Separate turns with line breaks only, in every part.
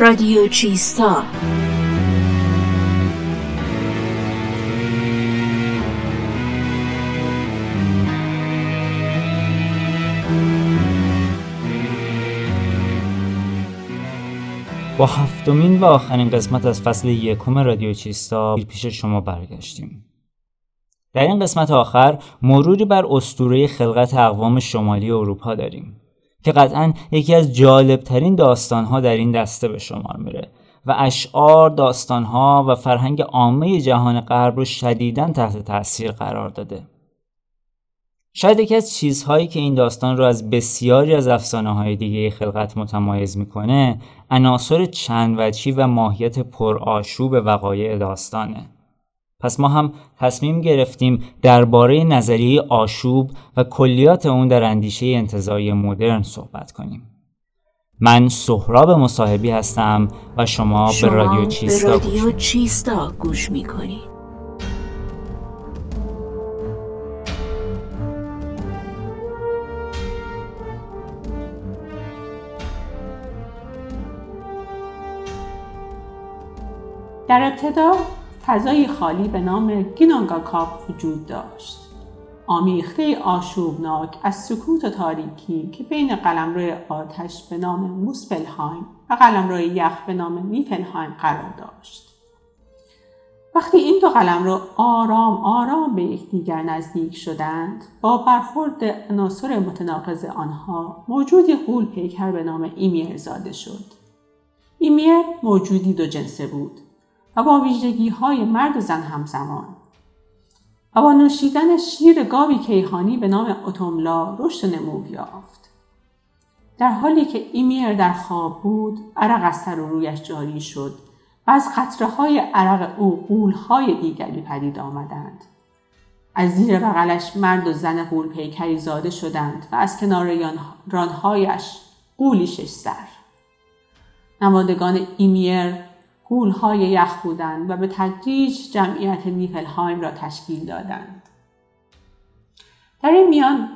رادیو چیستا.
با هفتمین و آخرین قسمت از فصل یکم رادیو چیستا پیش شما برگشتیم. در این قسمت آخر مروری بر اسطوره خلقت اقوام شمالی اروپا داریم. که قطعا یکی از جالبترین داستانها در این دسته به شمار میره و اشعار، داستانها و فرهنگ عامه جهان غرب رو شدیدا تحت تاثیر قرار داده. شاید یکی از چیزهایی که این داستان رو از بسیاری از افسانه های دیگه خلقت متمایز می‌کنه عناصر چند وجهی و ماهیت پرآشوب وقایع داستانه. پس ما هم تصمیم گرفتیم درباره نظریه آشوب و کلیات اون در اندیشه انتظاری مدرن صحبت کنیم. من سهراب مصاحبی هستم و شما,
شما
به رادیو چیستا,
به رادیو چیستا گوش می‌کنید.
در ابتدا فضایی خالی به نام گینونگاکاپ وجود داشت. آمیخته آشوبناک از سکوت و تاریکی که بین قلمرو آتش به نام موسپلهایم و قلمرو یخ به نام نیفلهایم قرار داشت. وقتی این دو قلمرو آرام آرام به یکدیگر نزدیک شدند با برخورد عناصر متناقض آنها موجودی غول پیکر به نام ایمیر زاده شد. ایمیر موجودی دو جنسه بود. با ویژگی های مرد و زن همزمان. و با نوشیدن شیر گاوی کیهانی به نام اتوملا رشد نمو یافت. در حالی که ایمیر در خواب بود عرق از سر و رویش جاری شد و از قطره های عرق او قول های دیگری پدید آمدند. از زیر بغلش مرد و زن قول پیکری زاده شدند و از کنار رانهایش قولی شش سر. نمادگان ایمیر های یخ بودند و به تدریج جمعیت نیفلهایم را تشکیل دادند. در این میان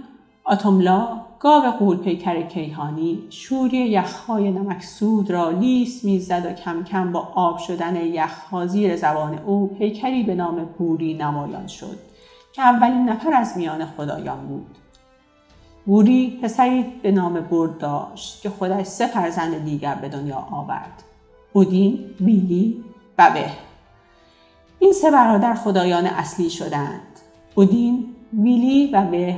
آتوملا گاو قول پیکر کیهانی شوری یخهای نمکسود را لیس می‌زد و کم کم با آب شدن یخها زیر زبان او پیکری به نام بوری نمایان شد که اولین نفر از میان خدایان بود. بوری پسری به نام برد داشت که خودش سه فرزند دیگر به دنیا آورد. اودین، بیلی و به این سه برادر خدایان اصلی شدند. اودین، ویلی و به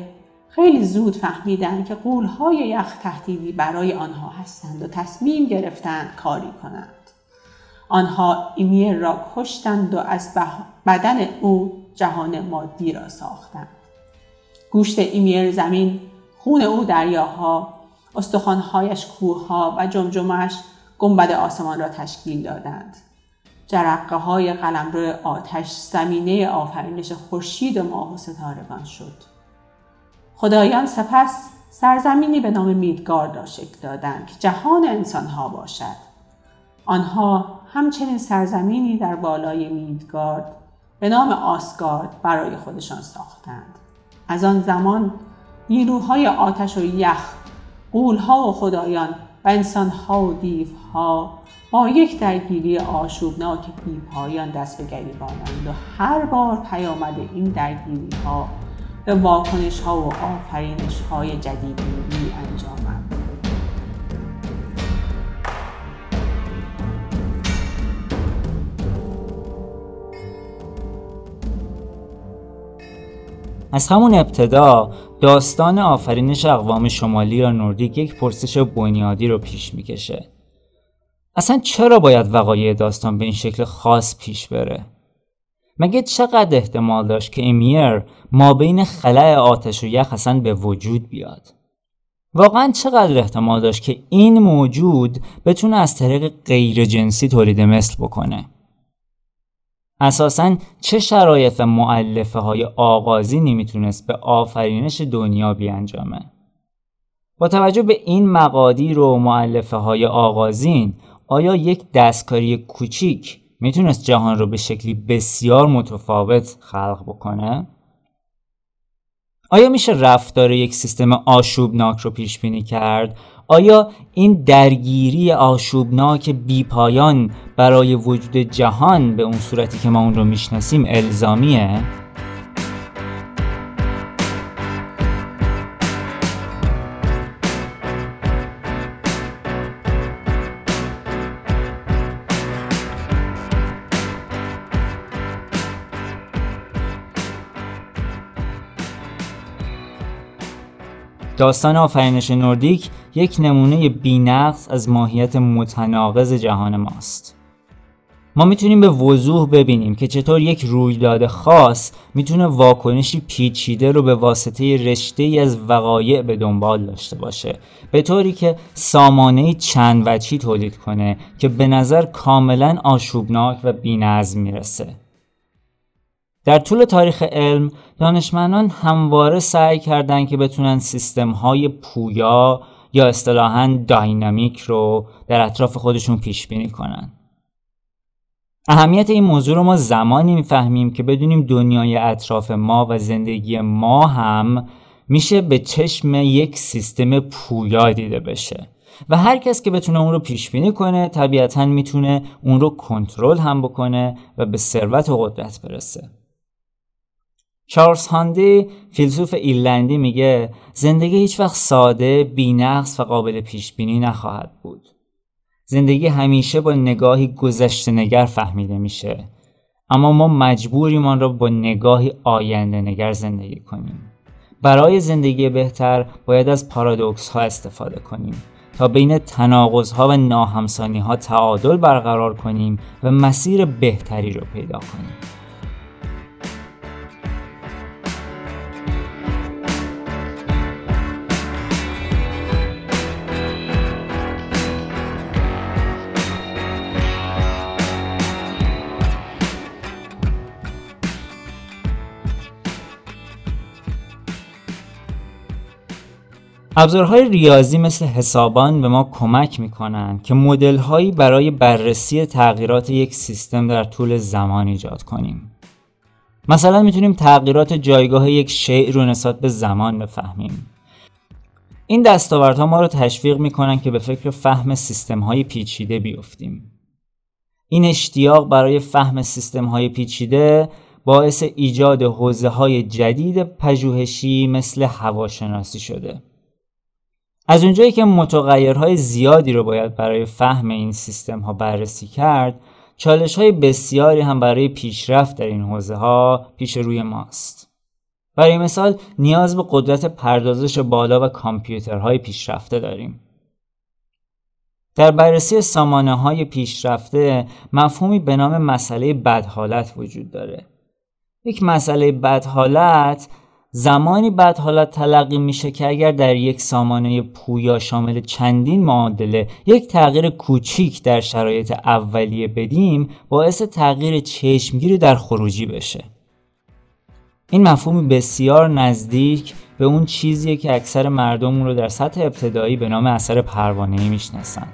خیلی زود فهمیدند که قولهای یخ تهدیدی برای آنها هستند و تصمیم گرفتند کاری کنند. آنها ایمیر را کشتند و از بدن او جهان مادی را ساختند. گوشت ایمیر زمین، خون او دریاها، استخوانهایش کوهها و جمجمش گنبد آسمان را تشکیل دادند. جرقه های قلمرو آتش زمینه آفرینش خورشید و ماه و ستارگان شد. خدایان سپس سرزمینی به نام میدگارد را دادند که جهان انسانها باشد. آنها همچنین سرزمینی در بالای میدگارد به نام آسگارد برای خودشان ساختند. از آن زمان نیروهای آتش و یخ، قولها و خدایان و انسانها و دیوها با یک درگیری آشوبناک پایان دست به گریبانند و هر بار پیامد این درگیری ها به واکنش ها و آفرینش های جدیدی انجامد.
از همون ابتدا داستان آفرینش اقوام شمالی یا نوردیک یک پرسش بنیادی رو پیش می‌کشه. اصلا چرا باید وقایع داستان به این شکل خاص پیش بره؟ مگه چقدر احتمال داشت که امیر ما بین خلع آتش و یخ اصلا به وجود بیاد؟ واقعا چقدر احتمال داشت که این موجود بتونه از طریق غیر جنسی تولید مثل بکنه؟ اساسا چه شرایط و معلفه های آغازی نمی‌تونست به آفرینش دنیا بیانجامه با توجه به این مقادیر و معلفه های آغازین آیا یک دستکاری کوچیک می‌تونست جهان رو به شکلی بسیار متفاوت خلق بکنه؟ آیا میشه رفتار یک سیستم آشوبناک رو پیش بینی کرد؟ آیا این درگیری آشوبناک بیپایان برای وجود جهان به اون صورتی که ما اون رو می‌شناسیم الزامیه؟ داستان آفرینش نوردیک یک نمونه بینقص از ماهیت متناقض جهان ماست. ما می‌تونیم به وضوح ببینیم که چطور یک رویداد خاص می‌تونه واکنشی پیچیده رو به واسطه رشته ای از وقایع به دنبال داشته باشه. به طوری که سامانه چند وچی تولید کنه که به نظر کاملا آشوبناک و بینظم می‌رسه. در طول تاریخ علم دانشمندان همواره سعی کردند که بتونن سیستم های پویا یا اصطلاحا داینامیک رو در اطراف خودشون پیش بینی کنن. اهمیت این موضوع رو ما زمانی می‌فهمیم که بدونیم دنیای اطراف ما و زندگی ما هم میشه به چشم یک سیستم پویا دیده بشه و هر کس که بتونه اون رو پیش بینی کنه طبیعتا می‌تونه اون رو کنترل هم بکنه و به ثروت و قدرت برسه چارلز هاندی فیلسوف ایرلندی میگه زندگی هیچ وقت ساده، بینقص و قابل پیش بینی نخواهد بود. زندگی همیشه با نگاهی گذشته نگر فهمیده میشه اما ما مجبوریم آن را با نگاهی آینده نگر زندگی کنیم. برای زندگی بهتر باید از پارادوکس ها استفاده کنیم تا بین تناقض ها و ناهمسانی ها تعادل برقرار کنیم و مسیر بهتری رو پیدا کنیم. ابزارهای ریاضی مثل حسابان به ما کمک می‌کنن که مدل برای بررسی تغییرات یک سیستم در طول زمان ایجاد کنیم. مثلا می‌تونیم تغییرات جایگاه یک شیء رو نسبت به زمان بفهمیم. این دستاوردها ما رو تشویق می‌کنن که به فکر فهم سیستم های پیچیده بیفتیم. این اشتیاق برای فهم سیستم های پیچیده باعث ایجاد حوزه های جدید پژوهشی مثل هواشناسی شده. از اونجایی که متغیرهای زیادی رو باید برای فهم این سیستم ها بررسی کرد چالش های بسیاری هم برای پیشرفت در این حوزه ها پیش روی ماست. برای مثال نیاز به قدرت پردازش بالا و کامپیوترهای پیشرفته داریم. در بررسی سامانه های پیشرفته مفهومی به نام مسئله بدحالت وجود داره. یک مسئله بدحالت زمانی بعد حالت تلقی میشه که اگر در یک سامانه پویا شامل چندین معادله یک تغییر کوچیک در شرایط اولیه بدیم باعث تغییر چشمگیری در خروجی بشه. این مفهوم بسیار نزدیک به اون چیزیه که اکثر مردم رو در سطح ابتدایی به نام اثر پروانه‌ای می‌شناسند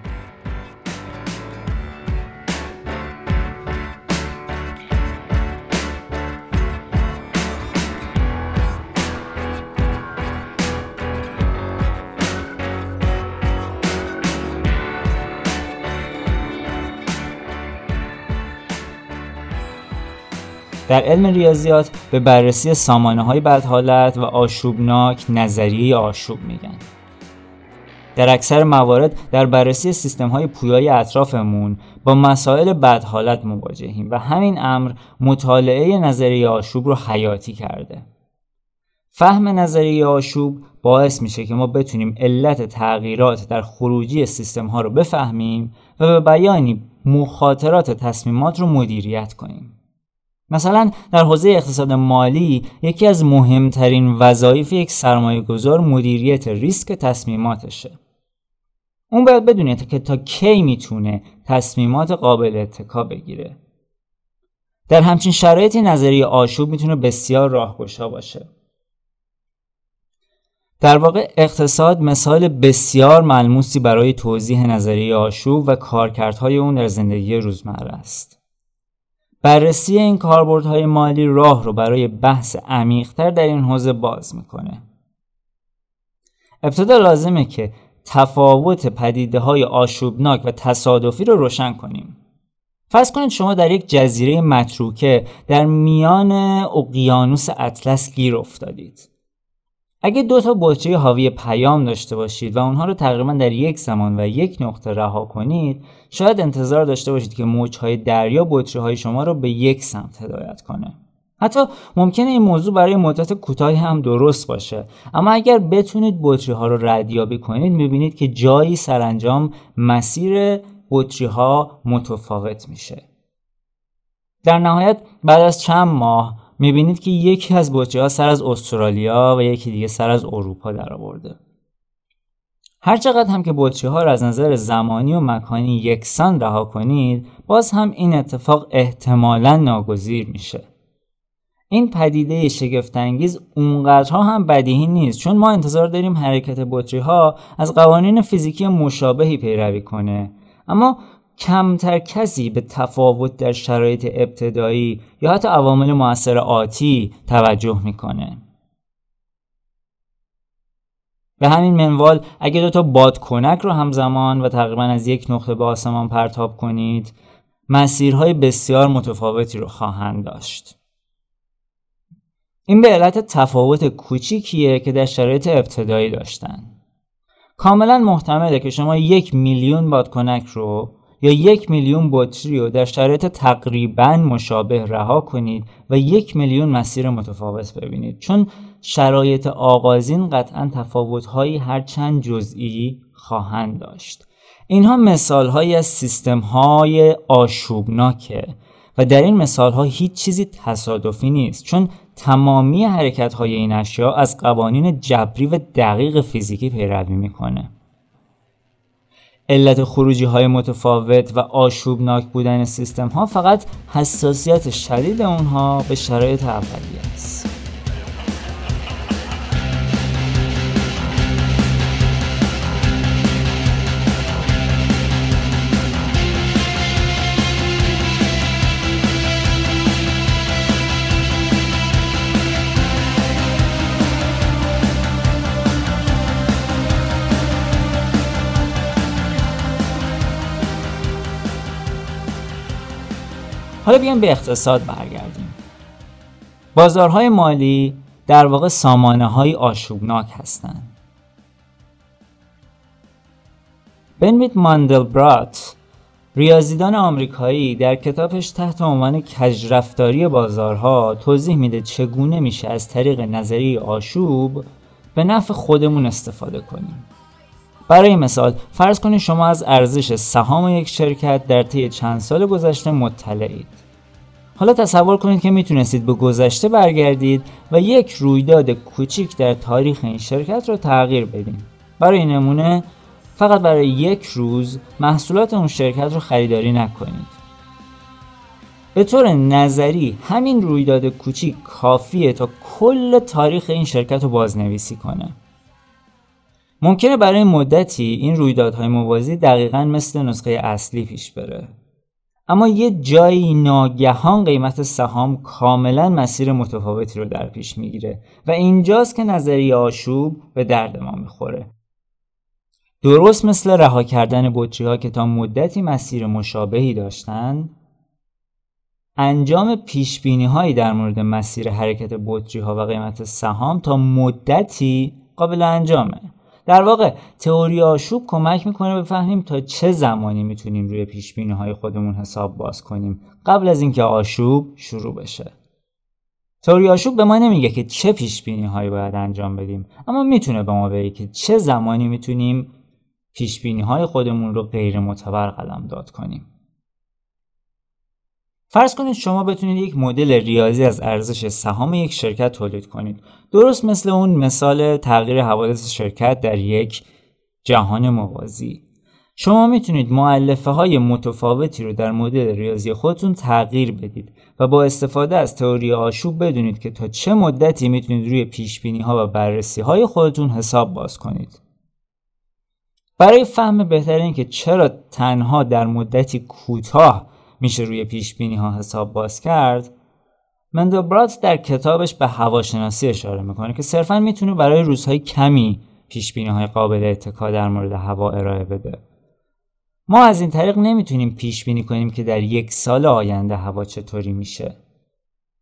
در علم ریاضیات به بررسی سامانه های بدحالت و آشوبناک نظریه آشوب میگن. در اکثر موارد در بررسی سیستم های پویای اطرافمون با مسائل بدحالت مواجهیم و همین امر مطالعه نظریه آشوب رو حیاتی کرده. فهم نظریه آشوب باعث میشه که ما بتونیم علت تغییرات در خروجی سیستم ها رو بفهمیم و به بیانی مخاطرات تصمیمات رو مدیریت کنیم. مثلا در حوزه اقتصاد مالی یکی از مهمترین وظایف یک سرمایه گذار مدیریت ریسک تصمیماتشه. اون باید بدونه که تا کی می‌تونه تصمیمات قابل اتکا بگیره. در همچین شرایطی نظریه آشوب می‌تونه بسیار راهگشا باشه. در واقع اقتصاد مثال بسیار ملموسی برای توضیح نظریه آشوب و کارکردهای اون در زندگی روزمره است. بررسی این کاربردهای مالی راه رو برای بحث عمیقتر در این حوزه باز می‌کنه. ابتدا لازمه که تفاوت پدیده های آشوبناک و تصادفی رو روشن کنیم. فرض کنید شما در یک جزیره متروکه در میان اقیانوس اطلس گیر افتادید. اگه دو تا بطری حاوی پیام داشته باشید و اونها رو تقریبا در یک زمان و یک نقطه رها کنید شاید انتظار داشته باشید که موجهای دریا بطری های شما رو به یک سمت هدایت کنه. حتی ممکنه این موضوع برای مدت کوتاهی هم درست باشه. اما اگر بتونید بطری ها رو ردیابی کنید می‌بینید که جایی سرانجام مسیر بطری ها متفاوت میشه. در نهایت بعد از چند ماه می‌بینید که یکی از بطری ها سر از استرالیا و یکی دیگه سر از اروپا در آورده هرچقدر هم که بطری ها را از نظر زمانی و مکانی یکسان رها کنید باز هم این اتفاق احتمالا ناگزیر میشه. این پدیده شگفتانگیز اونقدرها هم بدیهی نیست چون ما انتظار داریم حرکت بطری ها از قوانین فیزیکی مشابهی پیروی کنه. اما کمتر کسی به تفاوت در شرایط ابتدایی یا حتی عوامل موثر آتی توجه می‌کنه. به همین منوال اگه دو تا بادکنک رو همزمان و تقریبا از یک نقطه به آسمان پرتاب کنید مسیرهای بسیار متفاوتی رو خواهند داشت. این به علت تفاوت کوچیکیه که در شرایط ابتدایی داشتن. کاملا محتمله که شما یک میلیون بادکنک رو یا یک میلیون بطری رو در شرایط تقریبا مشابه رها کنید و یک میلیون مسیر متفاوت ببینید. چون شرایط آغازین قطعا تفاوتهایی هر چند جزئی خواهند داشت. اینها مثال هایی از سیستم های آشوبناکه و در این مثال ها هیچ چیزی تصادفی نیست. چون تمامی حرکت های این اشیا از قوانین جبری و دقیق فیزیکی پیروی می‌کنه. علت خروجی های متفاوت و آشوبناک بودن سیستم ها فقط حساسیت شدید اونها به شرایط اولیه است. حالا بیایم به اقتصاد برگردیم. بازارهای مالی در واقع سامانه های آشوبناک هستند. بنویت ماندلبرات ریاضیدان آمریکایی در کتابش تحت عنوان کجرفتاری بازارها توضیح میده چگونه میشه از طریق نظریه آشوب به نفع خودمون استفاده کنیم. برای مثال فرض کنید شما از ارزش سهام یک شرکت در طی چند سال گذشته مطلعید. حالا تصور کنید که می‌تونستید به گذشته برگردید و یک رویداد کوچیک در تاریخ این شرکت رو تغییر بدین. برای نمونه فقط برای یک روز محصولات اون شرکت رو خریداری نکنید. به طور نظری همین رویداد کوچیک کافیه تا کل تاریخ این شرکت رو بازنویسی کنه. ممکنه برای مدتی این رویدادهای موازی دقیقا مثل نسخه اصلی پیش بره. اما یه جایی ناگهان قیمت سهام کاملا مسیر متفاوتی رو در پیش می‌گیره و اینجاست که نظریه آشوب به درد ما می‌خوره. درست مثل رها کردن بطری ها که تا مدتی مسیر مشابهی داشتن انجام پیش بینی هایی در مورد مسیر حرکت بطری ها و قیمت سهام تا مدتی قابل انجامه. در واقع تئوری آشوب کمک می‌کنه بفهمیم تا چه زمانی می‌تونیم روی پیش های خودمون حساب باز کنیم قبل از اینکه آشوب شروع بشه. تئوری آشوب به ما نمیگه که چه پیش هایی باید انجام بدیم اما می‌تونه به ما بگه که چه زمانی می‌تونیم پیش های خودمون رو غیر معتبر قلم داد کنیم. فرض کنید شما بتونید یک مدل ریاضی از ارزش سهام یک شرکت تولید کنید. درست مثل اون مثال تغییر حوادث شرکت در یک جهان موازی. شما می‌تونید معلفه های متفاوتی رو در مدل ریاضی خودتون تغییر بدید و با استفاده از تئوری آشوب بدونید که تا چه مدتی می‌تونید روی پیش ها و بررسی های خودتون حساب باز کنید. برای فهم بهتر این که چرا تنها در مدتی کوتاه میشه روی پیش بینی ها حساب باز کرد. مندلبرات در کتابش به هواشناسی اشاره می‌کنه که صرفا می‌تونه برای روزهای کمی پیش های قابل اتکا در مورد هوا ارائه بده. ما از این طریق نمی‌تونیم پیش بینی کنیم که در یک سال آینده هوا چطوری میشه.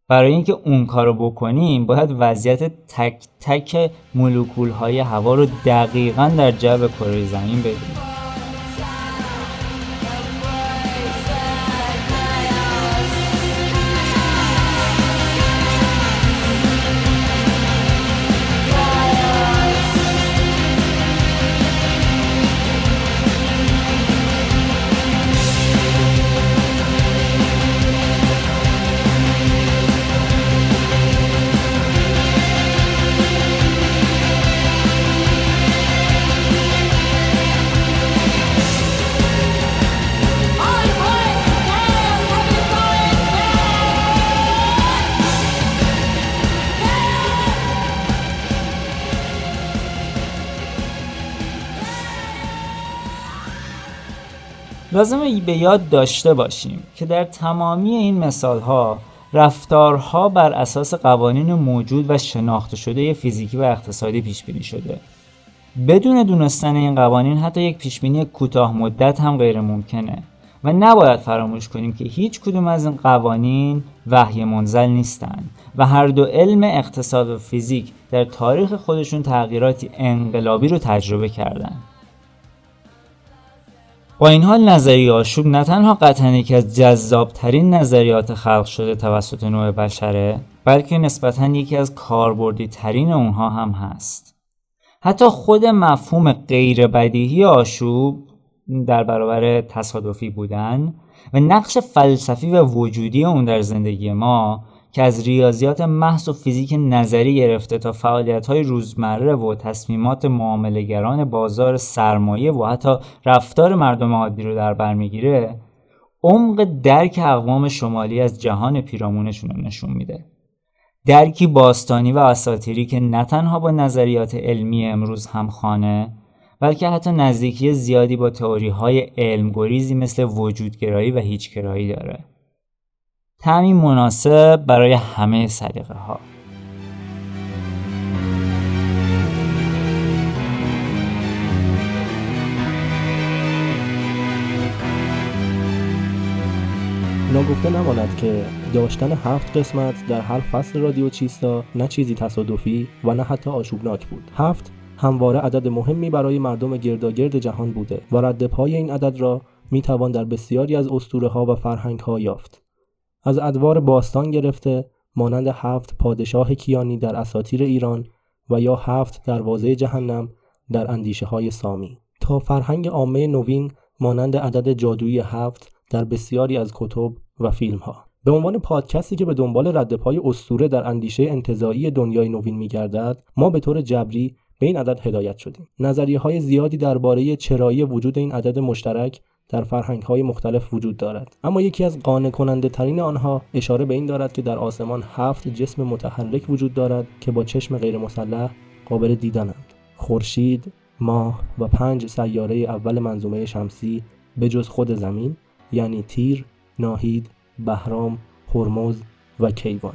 برای اینکه اون کارو بکنیم باید وضعیت تک تک مولکول های هوا رو دقیقا در جو کره زمین بدونیم. لازم به یاد داشته باشیم که در تمامی این مثال ها رفتارها بر اساس قوانین موجود و شناخته شده فیزیکی و اقتصادی پیش بینی شده بدون دونستن این قوانین حتی یک پیشبینی کوتاه مدت هم غیر ممکنه و نباید فراموش کنیم که هیچ کدوم از این قوانین وحی منزل نیستند و هر دو علم اقتصاد و فیزیک در تاریخ خودشون تغییراتی انقلابی رو تجربه کردند. با این حال نظریه آشوب نه تنها قطعا یکی از جذابترین نظریات خلق شده توسط نوع بشره بلکه نسبتا یکی از کاربردی ترین اونها هم هست. حتی خود مفهوم غیر بدیهی آشوب در برابر تصادفی بودن و نقش فلسفی و وجودی اون در زندگی ما که از ریاضیات محض و فیزیک نظری گرفته تا فعالیت های روزمره و تصمیمات معاملهگران بازار سرمایه و حتی رفتار مردم عادی رو در بر می‌گیره عمق درک اقوام شمالی از جهان پیرامونشون نشون میده. درکی باستانی و اساتیری که نه تنها با نظریات علمی امروز هم خانه بلکه حتی نزدیکی زیادی با تئوری های علمگریزی مثل وجودگرایی و هیچگرایی داره. تعمین مناسب برای همه سلیقه ها
ناگفته نماند که داشتن هفت قسمت در هر فصل رادیو چیستا نه چیزی تصادفی و نه حتی آشوبناک بود. هفت همواره عدد مهمی برای مردم گرداگرد جهان بوده و رد پای این عدد را می توان در بسیاری از اسطوره ها و فرهنگ ها یافت. از ادوار باستان گرفته مانند هفت پادشاه کیانی در اساطیر ایران و یا هفت دروازه جهنم در اندیشه های سامی. تا فرهنگ عامه نوین مانند عدد جادویی هفت در بسیاری از کتب و فیلم ها به عنوان پادکستی که به دنبال رد پای اسطوره در اندیشه انتظایی دنیای نوین میگردد ما به طور جبری به این عدد هدایت شدیم. نظریه های زیادی درباره چرایی وجود این عدد مشترک در فرهنگ های مختلف وجود دارد. اما یکی از قانع کننده ترین آنها اشاره به این دارد که در آسمان هفت جسم متحرک وجود دارد که با چشم غیر مسلح قابل دیدنند خورشید ماه و پنج سیاره اول منظومه شمسی به جز خود زمین یعنی تیر، ناهید، بهرام، هرمز و کیوان.